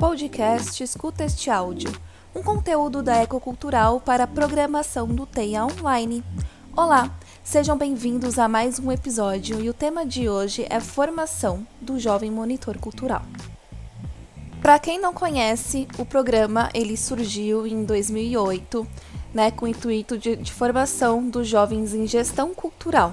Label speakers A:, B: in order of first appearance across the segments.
A: Podcast Escuta Este Áudio, um conteúdo da Ecocultural para a programação do TEIA Online. Olá, sejam bem-vindos a mais um episódio e o tema de hoje é formação do jovem monitor cultural. Para quem não conhece, o programa ele surgiu em 2008, né, com o intuito de, de formação dos jovens em gestão cultural.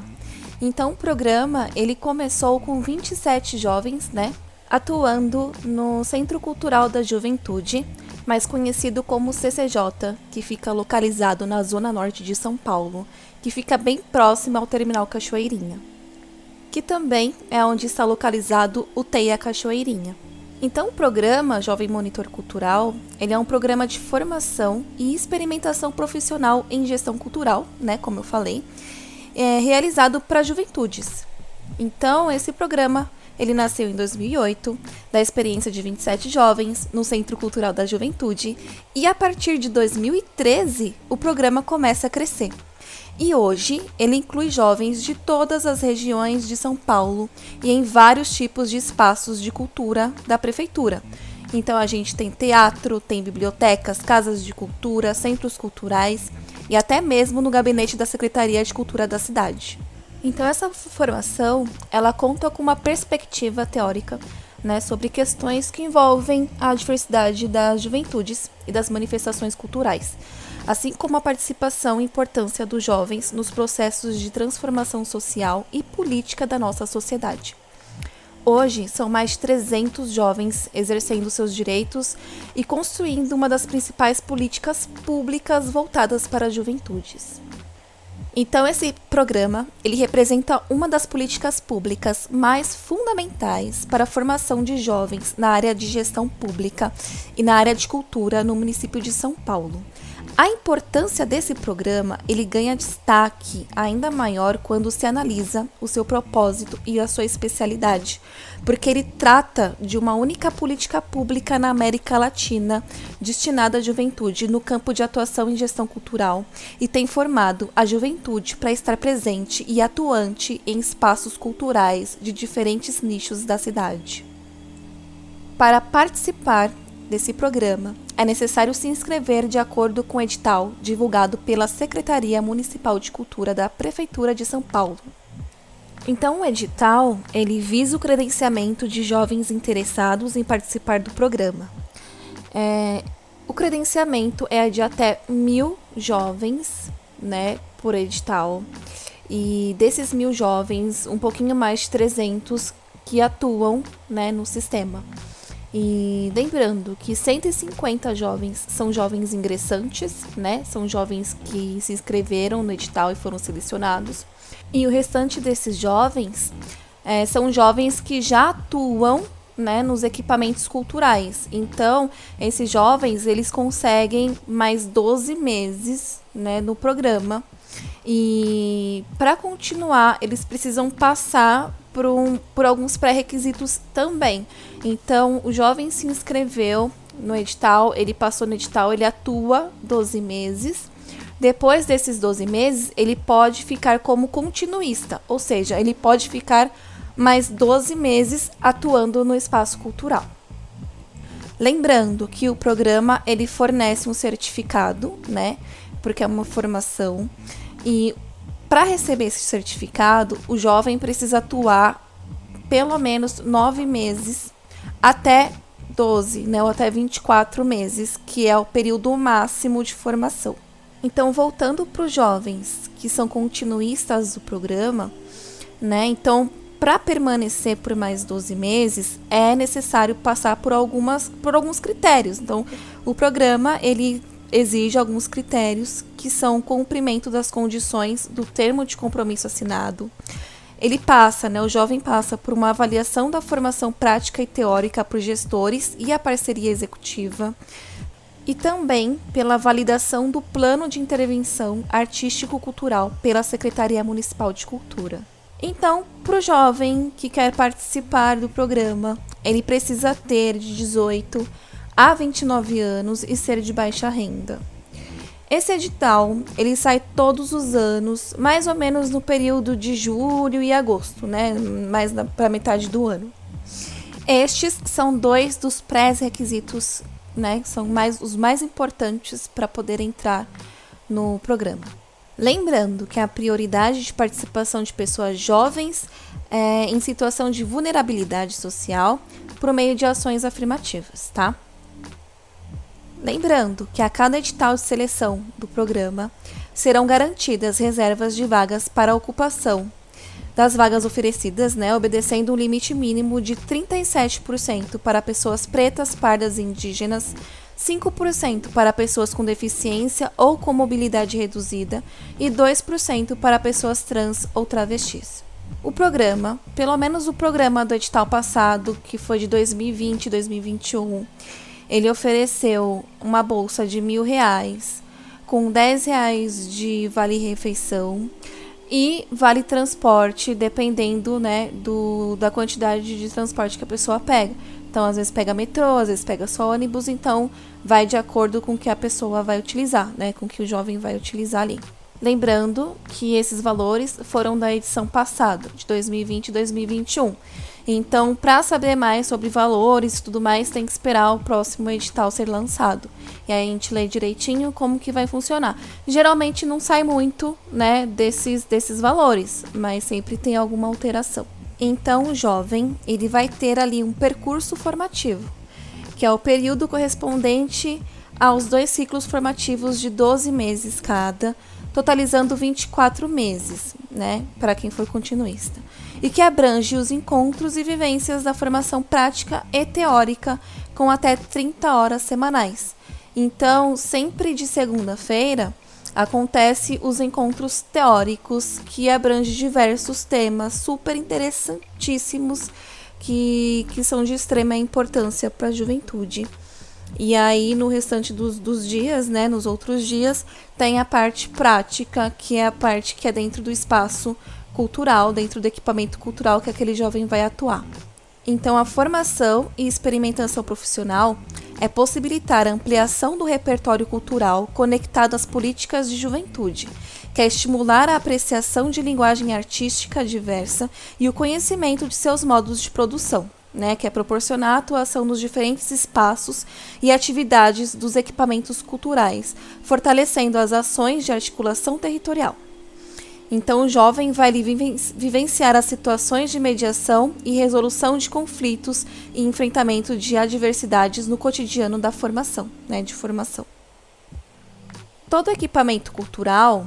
A: Então, o programa ele começou com 27 jovens, né, atuando no Centro Cultural da Juventude, mais conhecido como CCJ, que fica localizado na zona norte de São Paulo, que fica bem próximo ao Terminal Cachoeirinha, que também é onde está localizado o TEIA Cachoeirinha. Então, o programa Jovem Monitor Cultural, ele é um programa de formação e experimentação profissional em gestão cultural, né, como eu falei, é realizado para juventudes. Então, esse programa ele nasceu em 2008, da experiência de 27 jovens no Centro Cultural da Juventude, e a partir de 2013 o programa começa a crescer. E hoje ele inclui jovens de todas as regiões de São Paulo e em vários tipos de espaços de cultura da prefeitura. Então a gente tem teatro, tem bibliotecas, casas de cultura, centros culturais e até mesmo no gabinete da Secretaria de Cultura da cidade. Então essa formação, ela conta com uma perspectiva teórica, né, sobre questões que envolvem a diversidade das juventudes e das manifestações culturais, assim como a participação e importância dos jovens nos processos de transformação social e política da nossa sociedade. Hoje, são mais de 300 jovens exercendo seus direitos e construindo uma das principais políticas públicas voltadas para as juventudes. Então esse programa, ele representa uma das políticas públicas mais fundamentais para a formação de jovens na área de gestão pública e na área de cultura no município de São Paulo. A importância desse programa ele ganha destaque ainda maior quando se analisa o seu propósito e a sua especialidade, porque ele trata de uma única política pública na América Latina destinada à juventude no campo de atuação em gestão cultural e tem formado a juventude para estar presente e atuante em espaços culturais de diferentes nichos da cidade. Para participar desse programa, é necessário se inscrever de acordo com o edital divulgado pela Secretaria Municipal de Cultura da Prefeitura de São Paulo. Então, o edital ele visa o credenciamento de jovens interessados em participar do programa. É, o credenciamento é de até mil jovens, né, por edital. E desses mil jovens, um pouquinho mais de 300 que atuam, né, no sistema. E lembrando que 150 jovens são jovens ingressantes, né? São jovens que se inscreveram no edital e foram selecionados. E o restante desses jovens é, são jovens que já atuam né, nos equipamentos culturais. Então, esses jovens eles conseguem mais 12 meses né, no programa. E para continuar, eles precisam passar por, um, por alguns pré-requisitos também. Então, o jovem se inscreveu no edital, ele passou no edital, ele atua 12 meses. Depois desses 12 meses, ele pode ficar como continuista, ou seja, ele pode ficar mais 12 meses atuando no espaço cultural. Lembrando que o programa ele fornece um certificado, né? Porque é uma formação e para receber esse certificado, o jovem precisa atuar pelo menos nove meses até 12, né, ou até 24 meses, que é o período máximo de formação. Então, voltando para os jovens que são continuistas do programa, né, então, para permanecer por mais 12 meses, é necessário passar por, algumas, por alguns critérios. Então, o programa, ele exige alguns critérios que são o cumprimento das condições do termo de compromisso assinado. Ele passa, né, o jovem passa por uma avaliação da formação prática e teórica para os gestores e a parceria executiva, e também pela validação do plano de intervenção artístico-cultural pela Secretaria Municipal de Cultura. Então, para o jovem que quer participar do programa, ele precisa ter de 18 a 29 anos e ser de baixa renda. Esse edital, ele sai todos os anos, mais ou menos no período de julho e agosto, né? Mais para metade do ano. Estes são dois dos pré-requisitos, né? São mais, os mais importantes para poder entrar no programa. Lembrando que a prioridade de participação de pessoas jovens é, em situação de vulnerabilidade social por meio de ações afirmativas, tá? Lembrando que a cada edital de seleção do programa serão garantidas reservas de vagas para ocupação das vagas oferecidas, né, obedecendo um limite mínimo de 37% para pessoas pretas, pardas e indígenas, 5% para pessoas com deficiência ou com mobilidade reduzida e 2% para pessoas trans ou travestis. O programa, pelo menos o programa do edital passado, que foi de 2020 e 2021, ele ofereceu uma bolsa de mil reais, com 10 reais de vale-refeição e vale transporte, dependendo né, do, da quantidade de transporte que a pessoa pega. Então, às vezes pega metrô, às vezes pega só ônibus, então vai de acordo com o que a pessoa vai utilizar, né, com o que o jovem vai utilizar ali. Lembrando que esses valores foram da edição passada, de 2020 e 2021. Então, para saber mais sobre valores e tudo mais, tem que esperar o próximo edital ser lançado. E aí a gente lê direitinho como que vai funcionar. Geralmente não sai muito, né, desses, desses valores, mas sempre tem alguma alteração. Então, o jovem, ele vai ter ali um percurso formativo, que é o período correspondente aos dois ciclos formativos de 12 meses cada, totalizando 24 meses, né, para quem for continuista, e que abrange os encontros e vivências da formação prática e teórica com até 30 horas semanais. Então, sempre de segunda-feira, acontece os encontros teóricos que abrangem diversos temas super interessantíssimos que, que são de extrema importância para a juventude. E aí, no restante dos, dos dias, né, nos outros dias, tem a parte prática, que é a parte que é dentro do espaço cultural, dentro do equipamento cultural que aquele jovem vai atuar. Então, a formação e experimentação profissional é possibilitar a ampliação do repertório cultural conectado às políticas de juventude, que é estimular a apreciação de linguagem artística diversa e o conhecimento de seus modos de produção né, que é proporcionar a atuação nos diferentes espaços e atividades dos equipamentos culturais, fortalecendo as ações de articulação territorial. Então, o jovem vai vivenciar as situações de mediação e resolução de conflitos e enfrentamento de adversidades no cotidiano da formação, né, de formação. Todo equipamento cultural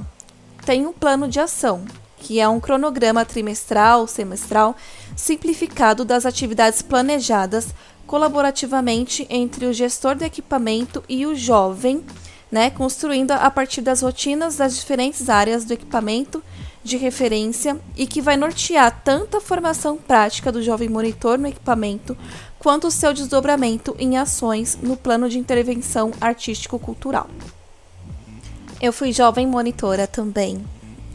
A: tem um plano de ação, que é um cronograma trimestral, semestral, simplificado das atividades planejadas colaborativamente entre o gestor do equipamento e o jovem, né, construindo a partir das rotinas das diferentes áreas do equipamento de referência e que vai nortear tanto a formação prática do jovem monitor no equipamento, quanto o seu desdobramento em ações no plano de intervenção artístico-cultural. Eu fui jovem monitora também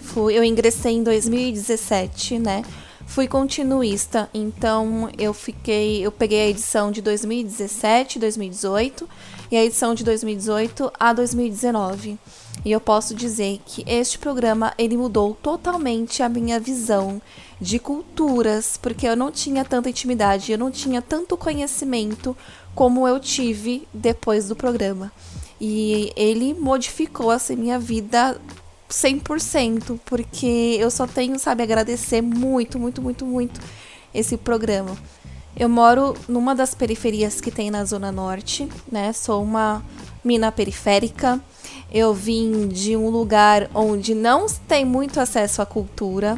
A: fui, eu ingressei em 2017, né? Fui continuista, então eu fiquei, eu peguei a edição de 2017, 2018 e a edição de 2018 a 2019. E eu posso dizer que este programa ele mudou totalmente a minha visão de culturas, porque eu não tinha tanta intimidade, eu não tinha tanto conhecimento como eu tive depois do programa. E ele modificou assim minha vida 100%, porque eu só tenho, sabe, agradecer muito, muito, muito, muito esse programa. Eu moro numa das periferias que tem na Zona Norte, né? Sou uma mina periférica. Eu vim de um lugar onde não tem muito acesso à cultura.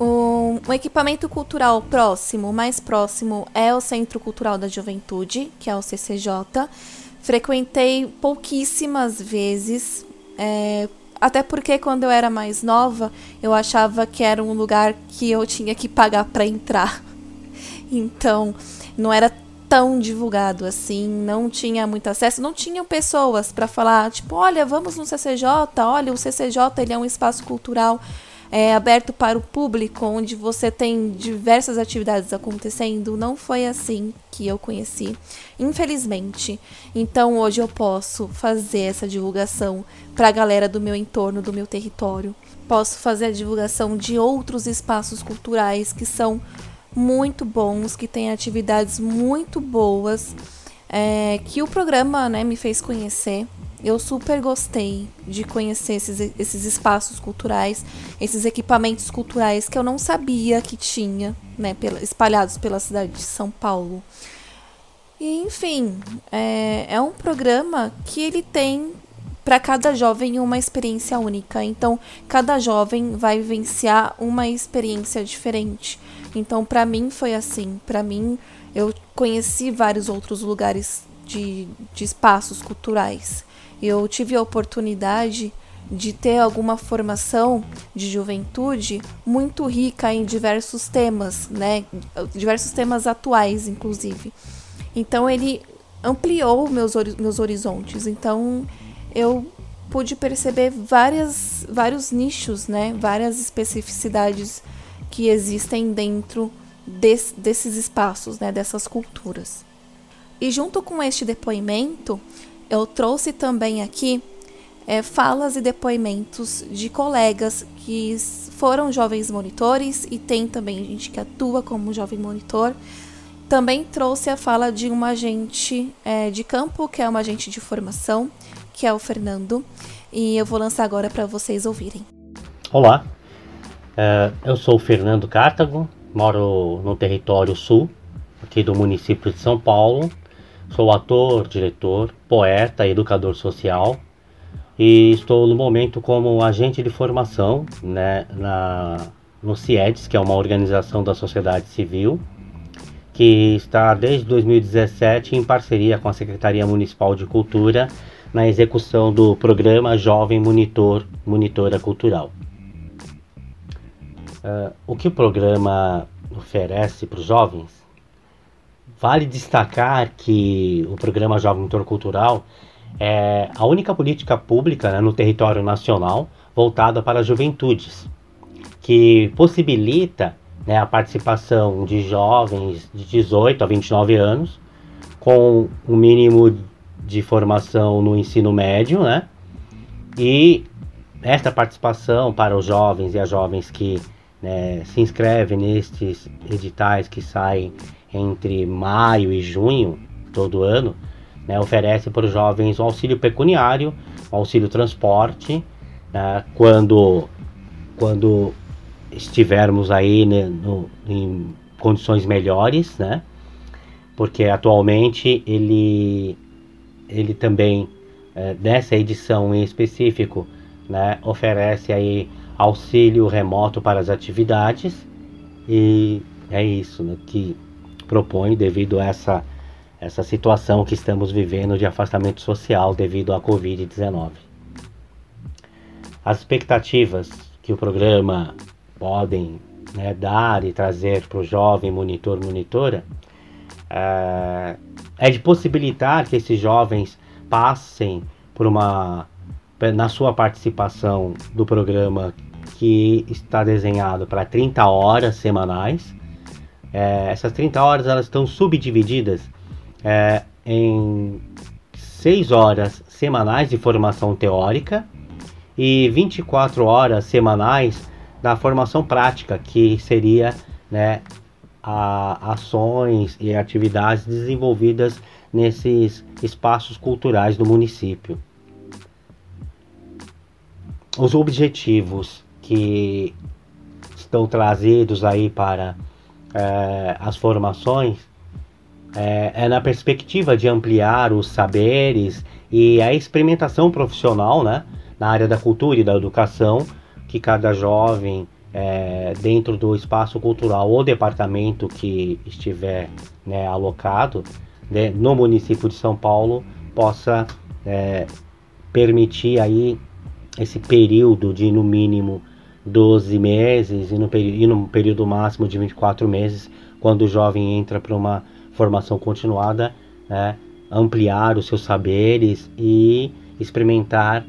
A: Um, um, equipamento cultural próximo, mais próximo, é o Centro Cultural da Juventude, que é o CCJ. Frequentei pouquíssimas vezes, é, até porque quando eu era mais nova, eu achava que era um lugar que eu tinha que pagar para entrar. Então, não era tão divulgado assim, não tinha muito acesso, não tinham pessoas para falar, tipo, olha, vamos no CCJ, olha, o CCJ ele é um espaço cultural é, aberto para o público, onde você tem diversas atividades acontecendo, não foi assim que eu conheci, infelizmente. Então hoje eu posso fazer essa divulgação para a galera do meu entorno, do meu território. Posso fazer a divulgação de outros espaços culturais que são muito bons, que têm atividades muito boas, é, que o programa né, me fez conhecer. Eu super gostei de conhecer esses, esses espaços culturais, esses equipamentos culturais que eu não sabia que tinha, né, pela, espalhados pela cidade de São Paulo. E, enfim, é, é um programa que ele tem para cada jovem uma experiência única. Então, cada jovem vai vivenciar uma experiência diferente. Então, para mim foi assim. Para mim, eu conheci vários outros lugares de, de espaços culturais. Eu tive a oportunidade de ter alguma formação de juventude muito rica em diversos temas, né? Diversos temas atuais, inclusive. Então ele ampliou meus, meus horizontes. Então eu pude perceber várias, vários nichos, né? Várias especificidades que existem dentro des, desses espaços, né? Dessas culturas. E junto com este depoimento, eu trouxe também aqui é, falas e depoimentos de colegas que foram jovens monitores e tem também gente que atua como jovem monitor. Também trouxe a fala de um agente é, de campo, que é um agente de formação, que é o Fernando, e eu vou lançar agora para vocês ouvirem.
B: Olá, uh, eu sou o Fernando Cartago, moro no território sul, aqui do município de São Paulo. Sou ator, diretor, poeta, educador social e estou no momento como agente de formação né, na, no CIEDS, que é uma organização da sociedade civil, que está desde 2017 em parceria com a Secretaria Municipal de Cultura na execução do programa Jovem Monitor Monitora Cultural. Uh, o que o programa oferece para os jovens? Vale destacar que o programa Jovem Monitor Cultural é a única política pública né, no território nacional voltada para as juventudes, que possibilita né, a participação de jovens de 18 a 29 anos, com um mínimo de formação no ensino médio, né? E esta participação para os jovens e as jovens que né, se inscrevem nestes editais que saem entre maio e junho todo ano, né, oferece para os jovens um auxílio pecuniário, um auxílio transporte, né, quando, quando estivermos aí né, no, em condições melhores, né? Porque atualmente ele ele também, é, nessa edição em específico, né, oferece aí auxílio remoto para as atividades e é isso né, que propõe devido a essa, essa situação que estamos vivendo de afastamento social devido à Covid-19. As expectativas que o programa podem né, dar e trazer para o jovem monitor monitora é, é de possibilitar que esses jovens passem por uma na sua participação do programa que está desenhado para 30 horas semanais. É, essas 30 horas elas estão subdivididas é, em 6 horas semanais de formação teórica e 24 horas semanais da formação prática, que seria né, a ações e atividades desenvolvidas nesses espaços culturais do município. Os objetivos que estão trazidos aí para é, as formações é, é, na perspectiva de ampliar os saberes e a experimentação profissional né, na área da cultura e da educação que cada jovem é, dentro do espaço cultural ou departamento que estiver né, alocado né, no município de São Paulo possa é, permitir aí esse período de no mínimo 12 meses e no, e no período máximo de 24 meses, quando o jovem entra para uma formação continuada, né, ampliar os seus saberes e experimentar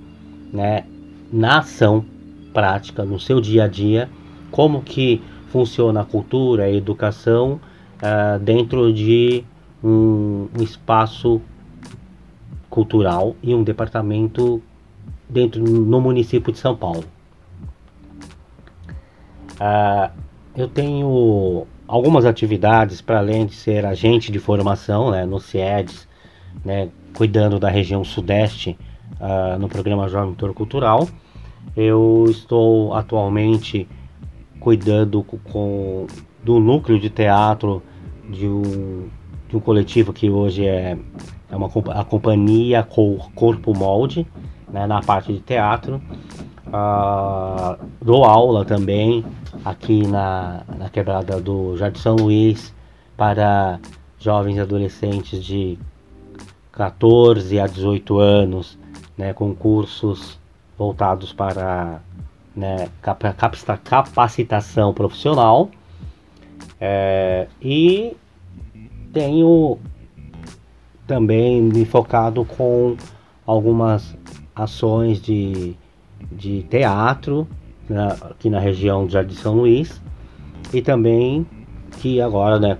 B: né, na ação prática, no seu dia a dia, como que funciona a cultura, a educação uh, dentro de um, espaço cultural e um departamento dentro no município de São Paulo. Uh, eu tenho algumas atividades para além de ser agente de formação né, no CIEDS, né, cuidando da região sudeste uh, no programa Jovem Tour Cultural. Eu estou atualmente cuidando com, do núcleo de teatro de um, de um coletivo que hoje é, é uma, a companhia Corpo Molde, né, na parte de teatro. Uh, dou aula também aqui na, na quebrada do Jardim São Luís para jovens e adolescentes de 14 a 18 anos, né, com cursos voltados para né, capacitação profissional. É, e tenho também me focado com algumas ações de, de teatro né, aqui na região de Jardim São Luís e também que agora, né,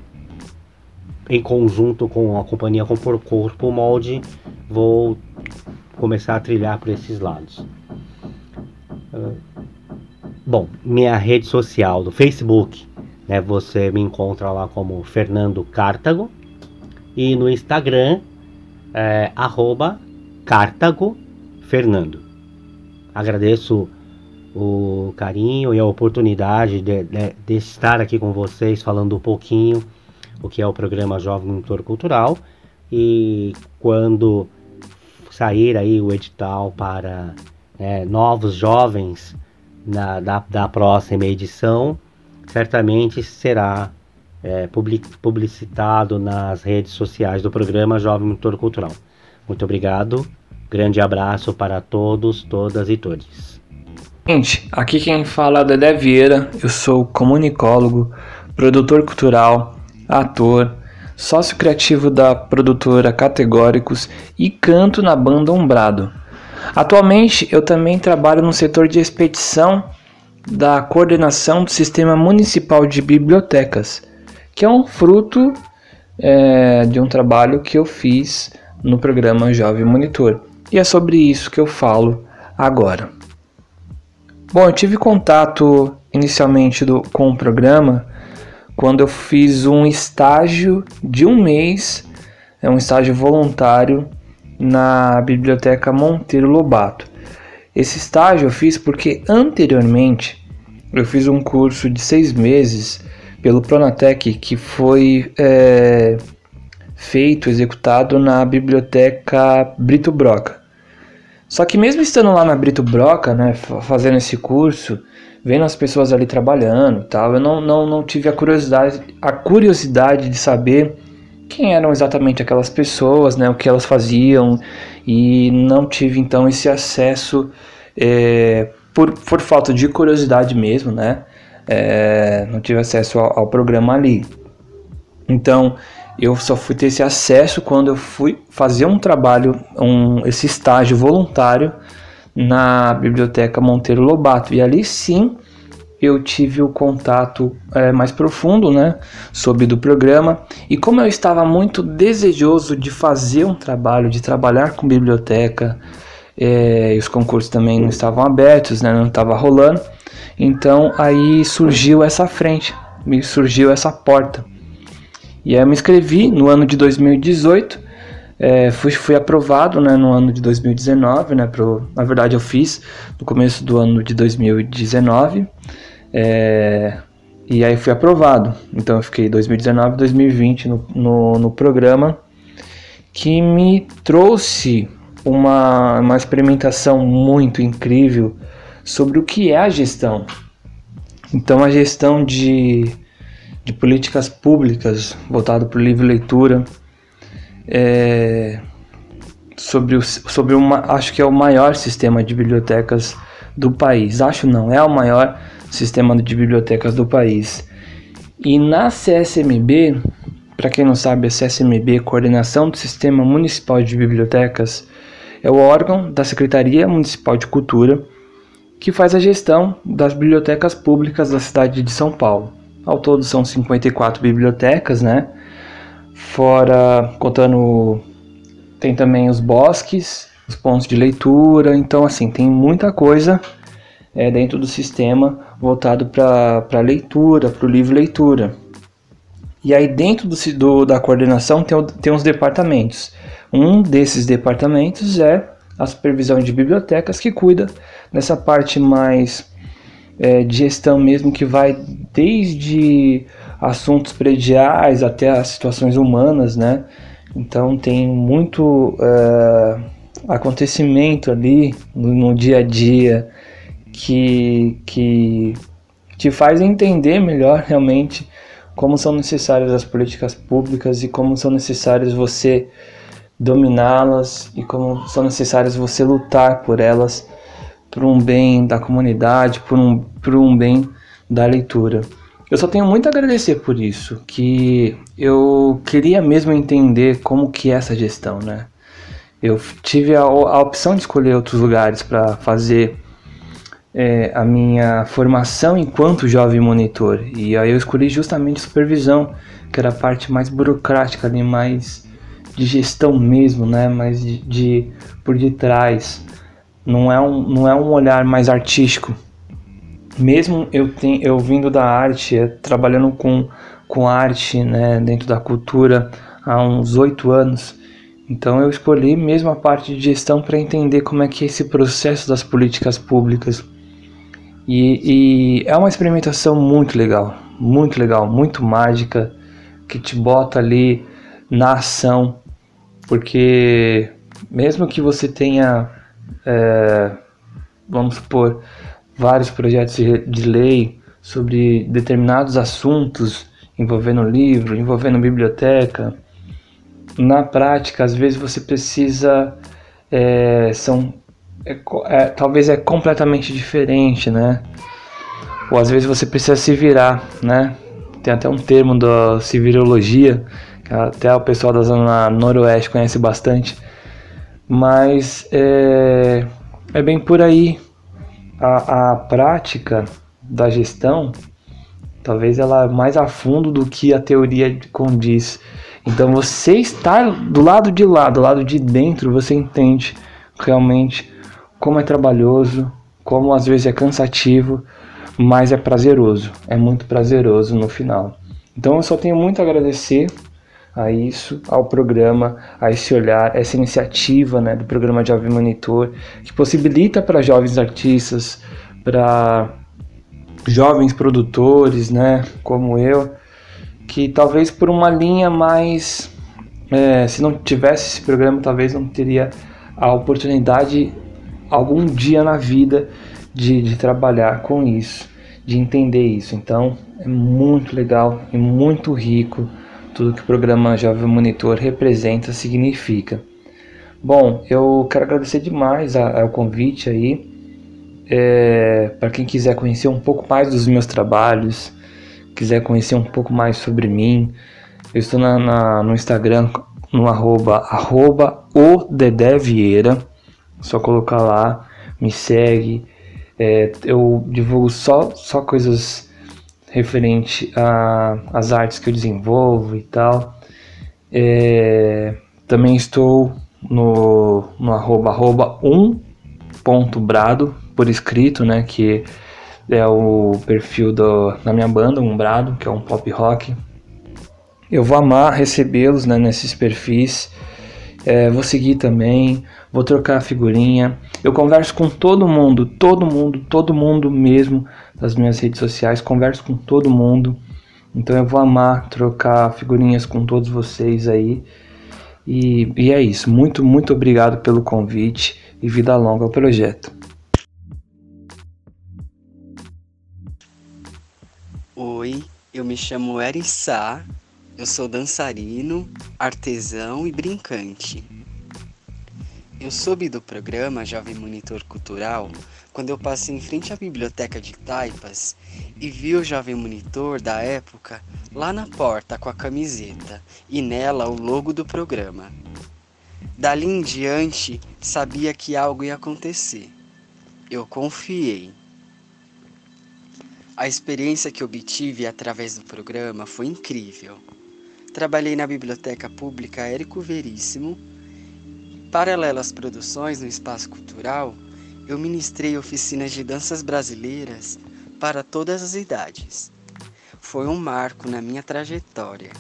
B: em conjunto com a companhia Compor Corpo Molde, vou começar a trilhar por esses lados. Uh, bom, minha rede social do Facebook, né, você me encontra lá como Fernando Cartago e no Instagram é, arroba Cartago Fernando. Agradeço o carinho e a oportunidade de, de, de, estar aqui com vocês falando um pouquinho o que é o programa Jovem Monitor Cultural e quando sair aí o edital para é, novos jovens na, da, da próxima edição, certamente será é, publicitado nas redes sociais do programa Jovem Monitor Cultural. Muito obrigado, grande abraço para todos, todas e todos.
C: Gente, aqui quem fala é Dedé Vieira, eu sou comunicólogo, produtor cultural, ator, sócio criativo da produtora Categóricos e canto na banda Umbrado. Atualmente eu também trabalho no setor de expedição da coordenação do Sistema Municipal de Bibliotecas, que é um fruto é, de um trabalho que eu fiz no programa Jovem Monitor. E é sobre isso que eu falo agora. Bom, eu tive contato inicialmente do, com o programa quando eu fiz um estágio de um mês, é um estágio voluntário na Biblioteca Monteiro Lobato. Esse estágio eu fiz porque anteriormente eu fiz um curso de seis meses pelo Pronatec que foi é, feito, executado na Biblioteca Brito Broca. Só que mesmo estando lá na Brito Broca, né, fazendo esse curso, vendo as pessoas ali trabalhando, tal, eu não, não, não tive a curiosidade, a curiosidade de saber quem eram exatamente aquelas pessoas, né, o que elas faziam, e não tive então esse acesso é, por, por falta de curiosidade mesmo, né, é, não tive acesso ao, ao programa ali. Então, eu só fui ter esse acesso quando eu fui fazer um trabalho, um, esse estágio voluntário na Biblioteca Monteiro Lobato. E ali sim eu tive o contato é, mais profundo né, sobre do programa. E como eu estava muito desejoso de fazer um trabalho, de trabalhar com biblioteca, é, os concursos também não estavam abertos, né, não estava rolando. Então aí surgiu essa frente, me surgiu essa porta. E aí eu me inscrevi no ano de 2018, é, fui, fui aprovado né, no ano de 2019, né, pro, na verdade eu fiz no começo do ano de 2019, é, e aí fui aprovado. Então eu fiquei 2019 2020 no, no, no programa, que me trouxe uma, uma experimentação muito incrível sobre o que é a gestão. Então a gestão de de políticas públicas voltado para o livre leitura, é, sobre, o, sobre uma, acho que é o maior sistema de bibliotecas do país. Acho não, é o maior sistema de bibliotecas do país. E na CSMB, para quem não sabe, a CSMB, Coordenação do Sistema Municipal de Bibliotecas, é o órgão da Secretaria Municipal de Cultura que faz a gestão das bibliotecas públicas da cidade de São Paulo. Ao todo são 54 bibliotecas, né? Fora, contando, tem também os bosques, os pontos de leitura. Então, assim, tem muita coisa é, dentro do sistema voltado para leitura, para o livro leitura. E aí dentro do, do, da coordenação tem, tem uns departamentos. Um desses departamentos é a supervisão de bibliotecas que cuida dessa parte mais é, de gestão mesmo que vai desde assuntos prediais até as situações humanas, né? Então tem muito é, acontecimento ali no, no, dia a dia que, que te faz entender melhor realmente como são necessárias as políticas públicas e como são necessárias você dominá-las e como são necessárias você lutar por elas por um bem da comunidade, por um, por um bem da leitura. Eu só tenho muito a agradecer por isso, que eu queria mesmo entender como que é essa gestão, né? Eu tive a, a opção de escolher outros lugares para fazer é, a minha formação enquanto jovem monitor e aí eu escolhi justamente supervisão, que era a parte mais burocrática ali, mais de gestão mesmo, né? Mais de, de por detrás. Não é um, não é um olhar mais artístico. Mesmo eu, tem, eu vindo da arte, é, trabalhando com, com arte né, dentro da cultura há uns oito anos, então eu escolhi mesmo a parte de gestão para entender como é que é esse processo das políticas públicas. E, e, é uma experimentação muito legal, muito legal, muito mágica, que te bota ali na ação porque mesmo que você tenha, é, vamos supor, vários projetos de lei sobre determinados assuntos envolvendo livro, envolvendo biblioteca, na prática, às vezes você precisa, é, são, é, é, talvez é completamente diferente, né? Ou às vezes você precisa se virar, né? Tem até um termo da civirologia até o pessoal da zona noroeste conhece bastante. Mas é, é bem por aí. A, a prática da gestão, talvez ela é mais a fundo do que a teoria condiz. Então você está do lado de lá, do lado de dentro, você entende realmente como é trabalhoso, como às vezes é cansativo, mas é prazeroso, é muito prazeroso no final. Então eu só tenho muito a agradecer a isso, ao programa, a esse olhar, essa iniciativa né, do programa Jovem Monitor, que possibilita para jovens artistas, para jovens produtores, né, como eu, que talvez por uma linha mais. É, se não tivesse esse programa, talvez não teria a oportunidade algum dia na vida de, de trabalhar com isso, de entender isso. Então é muito legal e muito rico tudo que o programa Jovem Monitor representa, significa. Bom, eu quero agradecer demais ao convite aí. É, para quem quiser conhecer um pouco mais dos meus trabalhos, quiser conhecer um pouco mais sobre mim, eu estou na, na, no Instagram no arroba, arroba o Dedé Vieira. Só colocar lá, me segue. É, eu divulgo só, só coisas referente às artes que eu desenvolvo e tal. É, também estou no, no arroba, arroba um ponto brado por escrito, né, que é o perfil do, da minha banda, um brado, que é um pop rock. Eu vou amar recebê-los né, nesses perfis. É, vou seguir também, vou trocar figurinha. Eu converso com todo mundo, todo mundo, todo mundo mesmo das minhas redes sociais, converso com todo mundo. Então eu vou amar trocar figurinhas com todos vocês aí. E, e é isso. Muito, muito obrigado pelo convite e vida longa ao projeto.
D: Oi, eu me chamo Eri Sá, eu sou dançarino, artesão e brincante. Eu soube do programa Jovem Monitor Cultural quando eu passei em frente à biblioteca de Taipas e vi o jovem monitor da época lá na porta com a camiseta e nela o logo do programa. Dali em diante, sabia que algo ia acontecer. Eu confiei. A experiência que obtive através do programa foi incrível. Trabalhei na Biblioteca Pública Érico Veríssimo. Paralelo às produções no espaço cultural, eu ministrei oficinas de danças brasileiras para todas as idades. foi um marco na minha trajetória.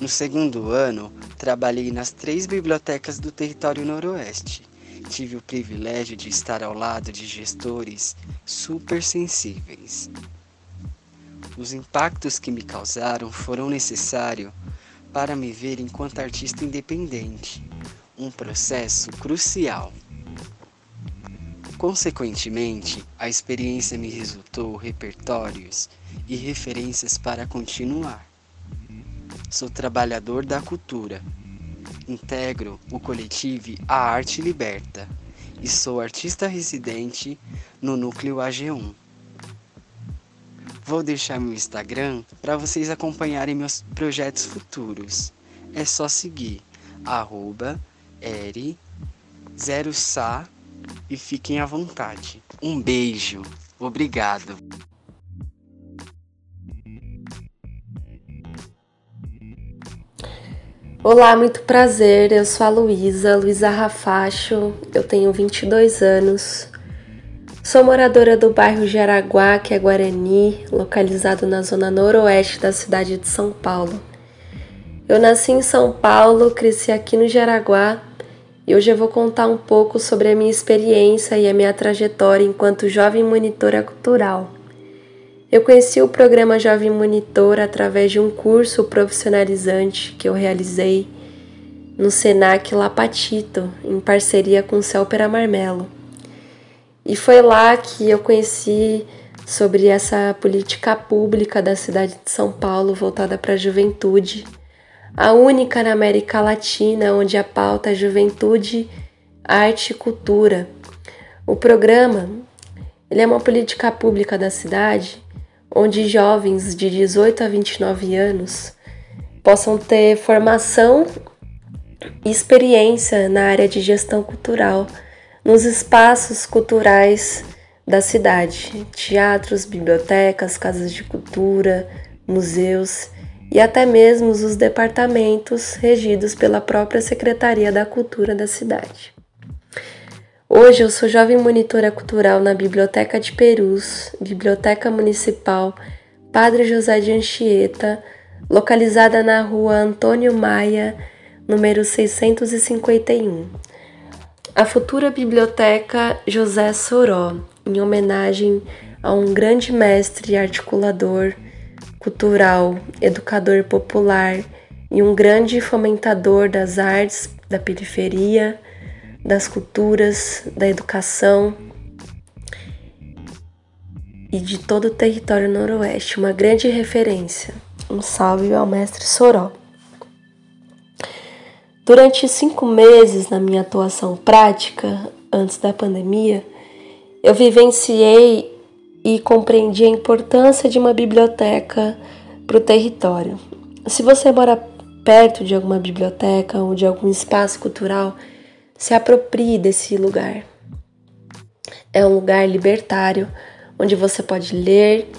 D: No segundo ano, trabalhei nas três bibliotecas do território noroeste. Tive o privilégio de estar ao lado de gestores super sensíveis. Os impactos que me causaram foram necessários para me ver enquanto artista independente, um processo crucial. Consequentemente, a experiência me resultou repertórios e referências para continuar. Sou trabalhador da cultura. Integro o coletivo A Arte Liberta e sou artista residente no núcleo AG1. Vou deixar meu Instagram para vocês acompanharem meus projetos futuros. É só seguir arroba eri0sa e fiquem à vontade. Um beijo. Obrigado.
E: Olá, muito prazer. Eu sou a Luísa, Luísa Rafacho. Eu tenho 22 anos. Sou moradora do bairro Jaraguá, que é Guarani, localizado na zona noroeste da cidade de São Paulo. Eu nasci em São Paulo, cresci aqui no Jaraguá e hoje eu vou contar um pouco sobre a minha experiência e a minha trajetória enquanto jovem monitora cultural. Eu conheci o programa Jovem Monitor através de um curso profissionalizante que eu realizei no Senac Lapatito, em parceria com o Celpera Marmelo. E foi lá que eu conheci sobre essa política pública da cidade de São Paulo voltada para a juventude, a única na América Latina onde a pauta é juventude, arte e cultura. O programa ele é uma política pública da cidade onde jovens de 18 a 29 anos possam ter formação e experiência na área de gestão cultural nos espaços culturais da cidade, teatros, bibliotecas, casas de cultura, museus e até mesmo os departamentos regidos pela própria Secretaria da Cultura da cidade. Hoje eu sou jovem monitora cultural na Biblioteca de Perus, Biblioteca Municipal Padre José de Anchieta, localizada na rua Antônio Maia, número 651. A futura Biblioteca José Soró, em homenagem a um grande mestre articulador cultural, educador popular e um grande fomentador das artes da periferia das culturas, da educação e de todo o território noroeste, uma grande referência. Um salve ao mestre Soró. Durante cinco meses na minha atuação prática, antes da pandemia, eu vivenciei e compreendi a importância de uma biblioteca para o território. Se você mora perto de alguma biblioteca ou de algum espaço cultural, se aproprie desse lugar. É um lugar libertário onde você pode ler,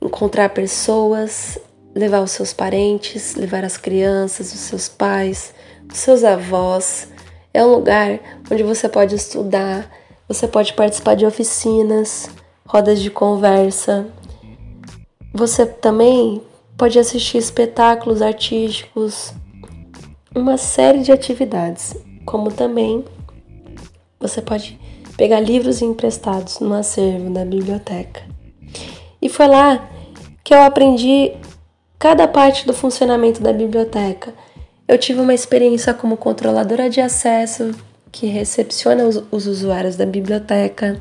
E: encontrar pessoas, levar os seus parentes, levar as crianças, os seus pais, os seus avós. É um lugar onde você pode estudar, você pode participar de oficinas, rodas de conversa. Você também pode assistir espetáculos artísticos, uma série de atividades como também você pode pegar livros emprestados no acervo da biblioteca. E foi lá que eu aprendi cada parte do funcionamento da biblioteca. Eu tive uma experiência como controladora de acesso que recepciona os, os usuários da biblioteca.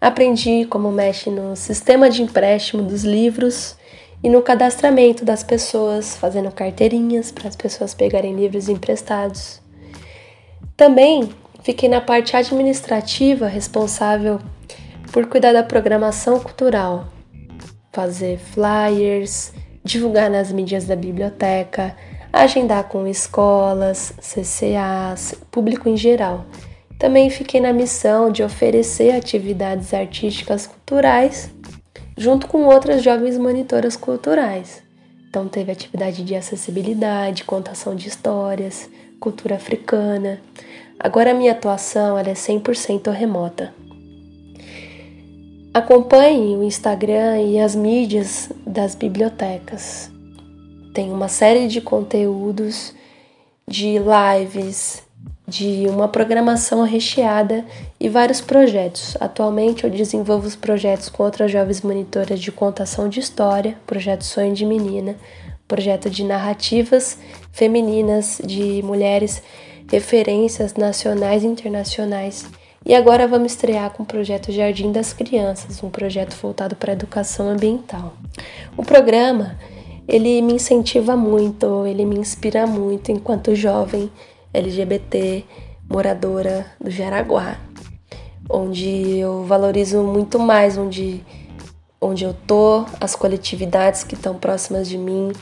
E: Aprendi como mexe no sistema de empréstimo dos livros e no cadastramento das pessoas, fazendo carteirinhas para as pessoas pegarem livros emprestados. Também fiquei na parte administrativa responsável por cuidar da programação cultural, fazer flyers, divulgar nas mídias da biblioteca, agendar com escolas, CCAs, público em geral. Também fiquei na missão de oferecer atividades artísticas culturais junto com outras jovens monitoras culturais. Então teve atividade de acessibilidade, contação de histórias, cultura africana. Agora a minha atuação é 100% remota. Acompanhe o Instagram e as mídias das bibliotecas. Tem uma série de conteúdos, de lives, de uma programação recheada e vários projetos. Atualmente eu desenvolvo os projetos com outras jovens monitoras de contação de história, projeto Sonho de Menina, projeto de narrativas femininas de mulheres, referências nacionais e internacionais. E agora vamos estrear com o projeto Jardim das Crianças, um projeto voltado para a educação ambiental. O programa, ele me incentiva muito, ele me inspira muito enquanto jovem LGBT moradora do Jaraguá, onde eu valorizo muito mais onde, onde eu tô, as coletividades que estão próximas de mim,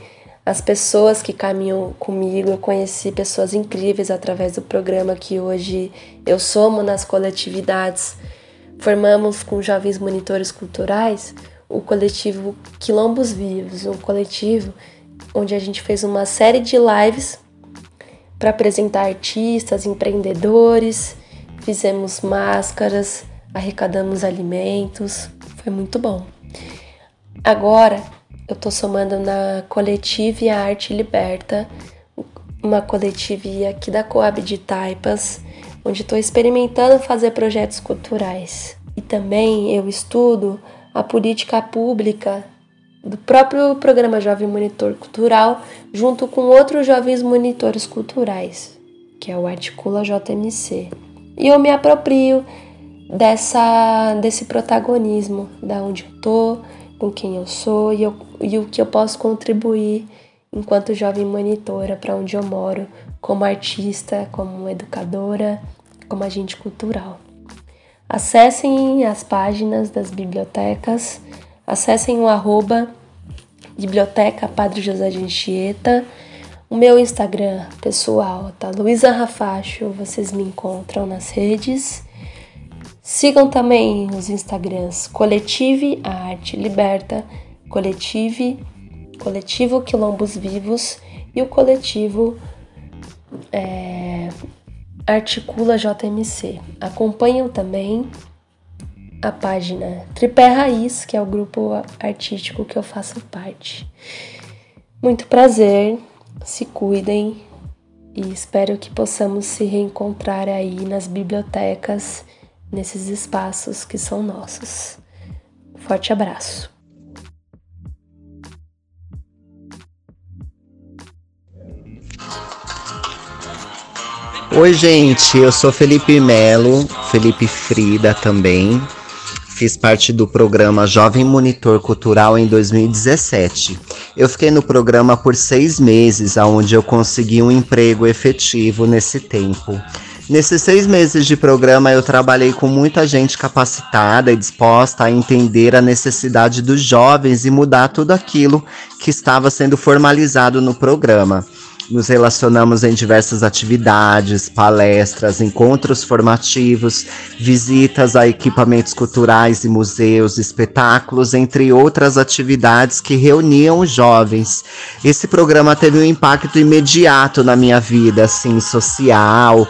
E: as pessoas que caminham comigo. Eu conheci pessoas incríveis através do programa que hoje eu somo nas coletividades. Formamos com jovens monitores culturais o coletivo Quilombos Vivos, um coletivo onde a gente fez uma série de lives para apresentar artistas, empreendedores, fizemos máscaras, arrecadamos alimentos, foi muito bom. Agora eu estou somando na Coletive Arte Liberta, uma coletive aqui da Coab de Taipas, onde estou experimentando fazer projetos culturais. E também eu estudo a política pública do próprio programa Jovem Monitor Cultural, junto com outros jovens monitores culturais, que é o Articula JMC. E eu me aproprio dessa desse protagonismo, da onde eu tô, com quem eu sou e, eu, e o que eu posso contribuir enquanto jovem monitora para onde eu moro, como artista, como educadora, como agente cultural. Acessem as páginas das bibliotecas Acessem o arroba Biblioteca Padre José de Anchieta. O meu Instagram pessoal tá Luísa Rafacho, vocês me encontram nas redes. Sigam também os Instagrams Coletive a Arte Liberta, Coletive, Coletivo Quilombos Vivos e o Coletivo é, Articula JMC. Acompanham também a página Tripé Raiz, que é o grupo artístico que eu faço parte. Muito prazer, se cuidem e espero que possamos se reencontrar aí nas bibliotecas, nesses espaços que são nossos. Forte abraço.
F: Oi, gente, eu sou Felipe Melo, Felipe Frida também. Fiz parte do programa Jovem Monitor Cultural em 2017. Eu fiquei no programa por seis meses, onde eu consegui um emprego efetivo nesse tempo. Nesses seis meses de programa, eu trabalhei com muita gente capacitada e disposta a entender a necessidade dos jovens e mudar tudo aquilo que estava sendo formalizado no programa. Nos relacionamos em diversas atividades, palestras, encontros formativos, visitas a equipamentos culturais e museus, espetáculos, entre outras atividades que reuniam os jovens. Esse programa teve um impacto imediato na minha vida, assim, social,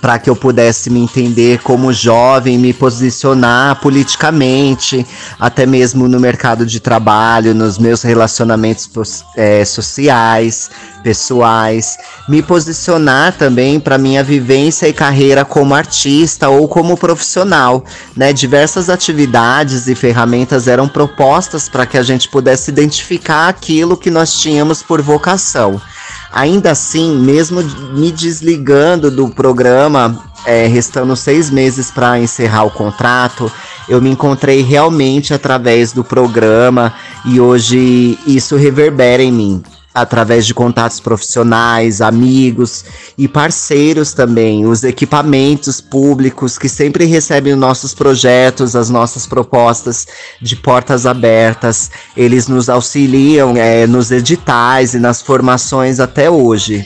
F: para que eu pudesse me entender como jovem, me posicionar politicamente, até mesmo no mercado de trabalho, nos meus relacionamentos é, sociais, pessoais, me posicionar também para minha vivência e carreira como artista ou como profissional, né? Diversas atividades e ferramentas eram propostas para que a gente pudesse identificar aquilo que nós tínhamos por vocação. Ainda assim, mesmo me desligando do programa, é, restando seis meses para encerrar o contrato, eu me encontrei realmente através do programa e hoje isso reverbera em mim através de contatos profissionais, amigos e parceiros também, os equipamentos públicos que sempre recebem os nossos projetos, as nossas propostas de portas abertas. Eles nos auxiliam é, nos editais e nas formações até hoje.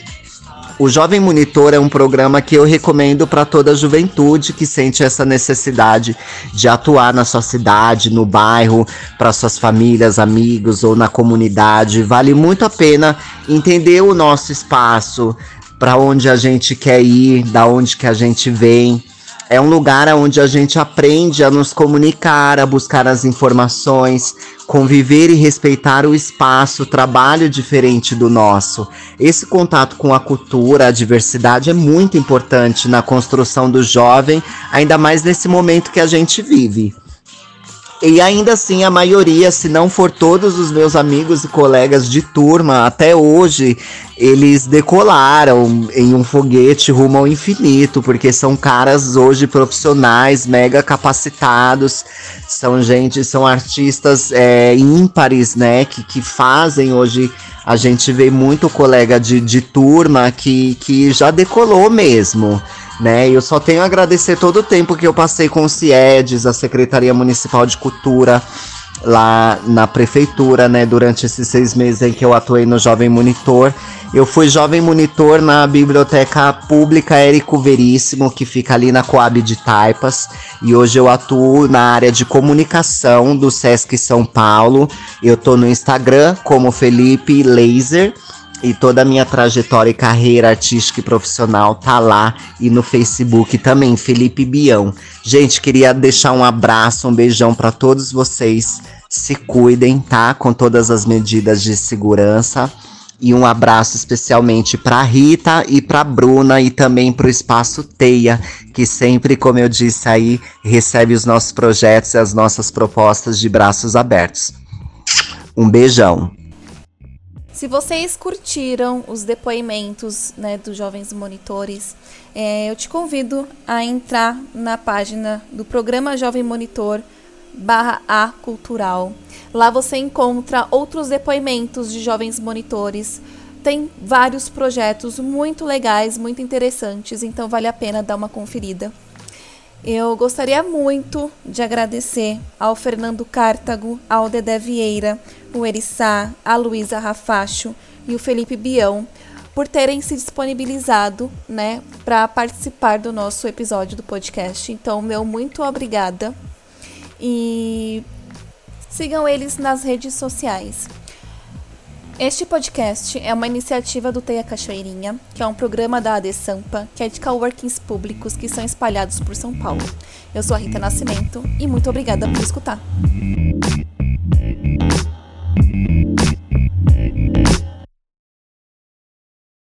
F: O Jovem Monitor é um programa que eu recomendo para toda a juventude que sente essa necessidade de atuar na sua cidade, no bairro, para suas famílias, amigos ou na comunidade. Vale muito a pena entender o nosso espaço, para onde a gente quer ir, da onde que a gente vem É um lugar onde a gente aprende a nos comunicar, a buscar as informações, conviver e respeitar o espaço, o trabalho diferente do nosso. Esse contato com a cultura, a diversidade é muito importante na construção do jovem, ainda mais nesse momento que a gente vive. E ainda assim, a maioria, se não for todos os meus amigos e colegas de turma, até hoje, eles decolaram em um foguete rumo ao infinito, porque são caras hoje profissionais, mega capacitados, são gente, são artistas é, ímpares, né, que, que fazem hoje. A gente vê muito colega de, de turma que, que já decolou mesmo né? Eu só tenho a agradecer todo o tempo que eu passei com o CIEDES, a Secretaria Municipal de Cultura, lá na prefeitura, né? Durante esses seis meses em que eu atuei no Jovem Monitor. Eu fui jovem monitor na Biblioteca Pública Érico Veríssimo, que fica ali na Coab de Taipas. E hoje eu atuo na área de comunicação do Sesc São Paulo. Eu tô no Instagram como Felipe Laser e toda a minha trajetória e carreira artística e profissional tá lá e no Facebook também, Felipe Bião. Gente, queria deixar um abraço, um beijão para todos vocês. Se cuidem, tá? Com todas as medidas de segurança. E um abraço especialmente para Rita e para Bruna e também para o Espaço Teia, que sempre, como eu disse aí, recebe os nossos projetos e as nossas propostas de braços abertos. Um beijão.
A: Se vocês curtiram os depoimentos né, dos jovens monitores, é, eu te convido a entrar na página do programa Jovem Monitor barra A Cultural. Lá você encontra outros depoimentos de jovens monitores. Tem vários projetos muito legais, muito interessantes, então vale a pena dar uma conferida. Eu gostaria muito de agradecer ao Fernando Cártago, ao Dedé Vieira, o Erissá, a Luísa Rafacho e o Felipe Bião por terem se disponibilizado, né, para participar do nosso episódio do podcast. Então, meu muito obrigada. E sigam eles nas redes sociais. Este podcast é uma iniciativa do Teia Cachoeirinha, que é um programa da AD Sampa, que é de coworkings públicos que são espalhados por São Paulo. Eu sou a Rita Nascimento e muito obrigada por escutar.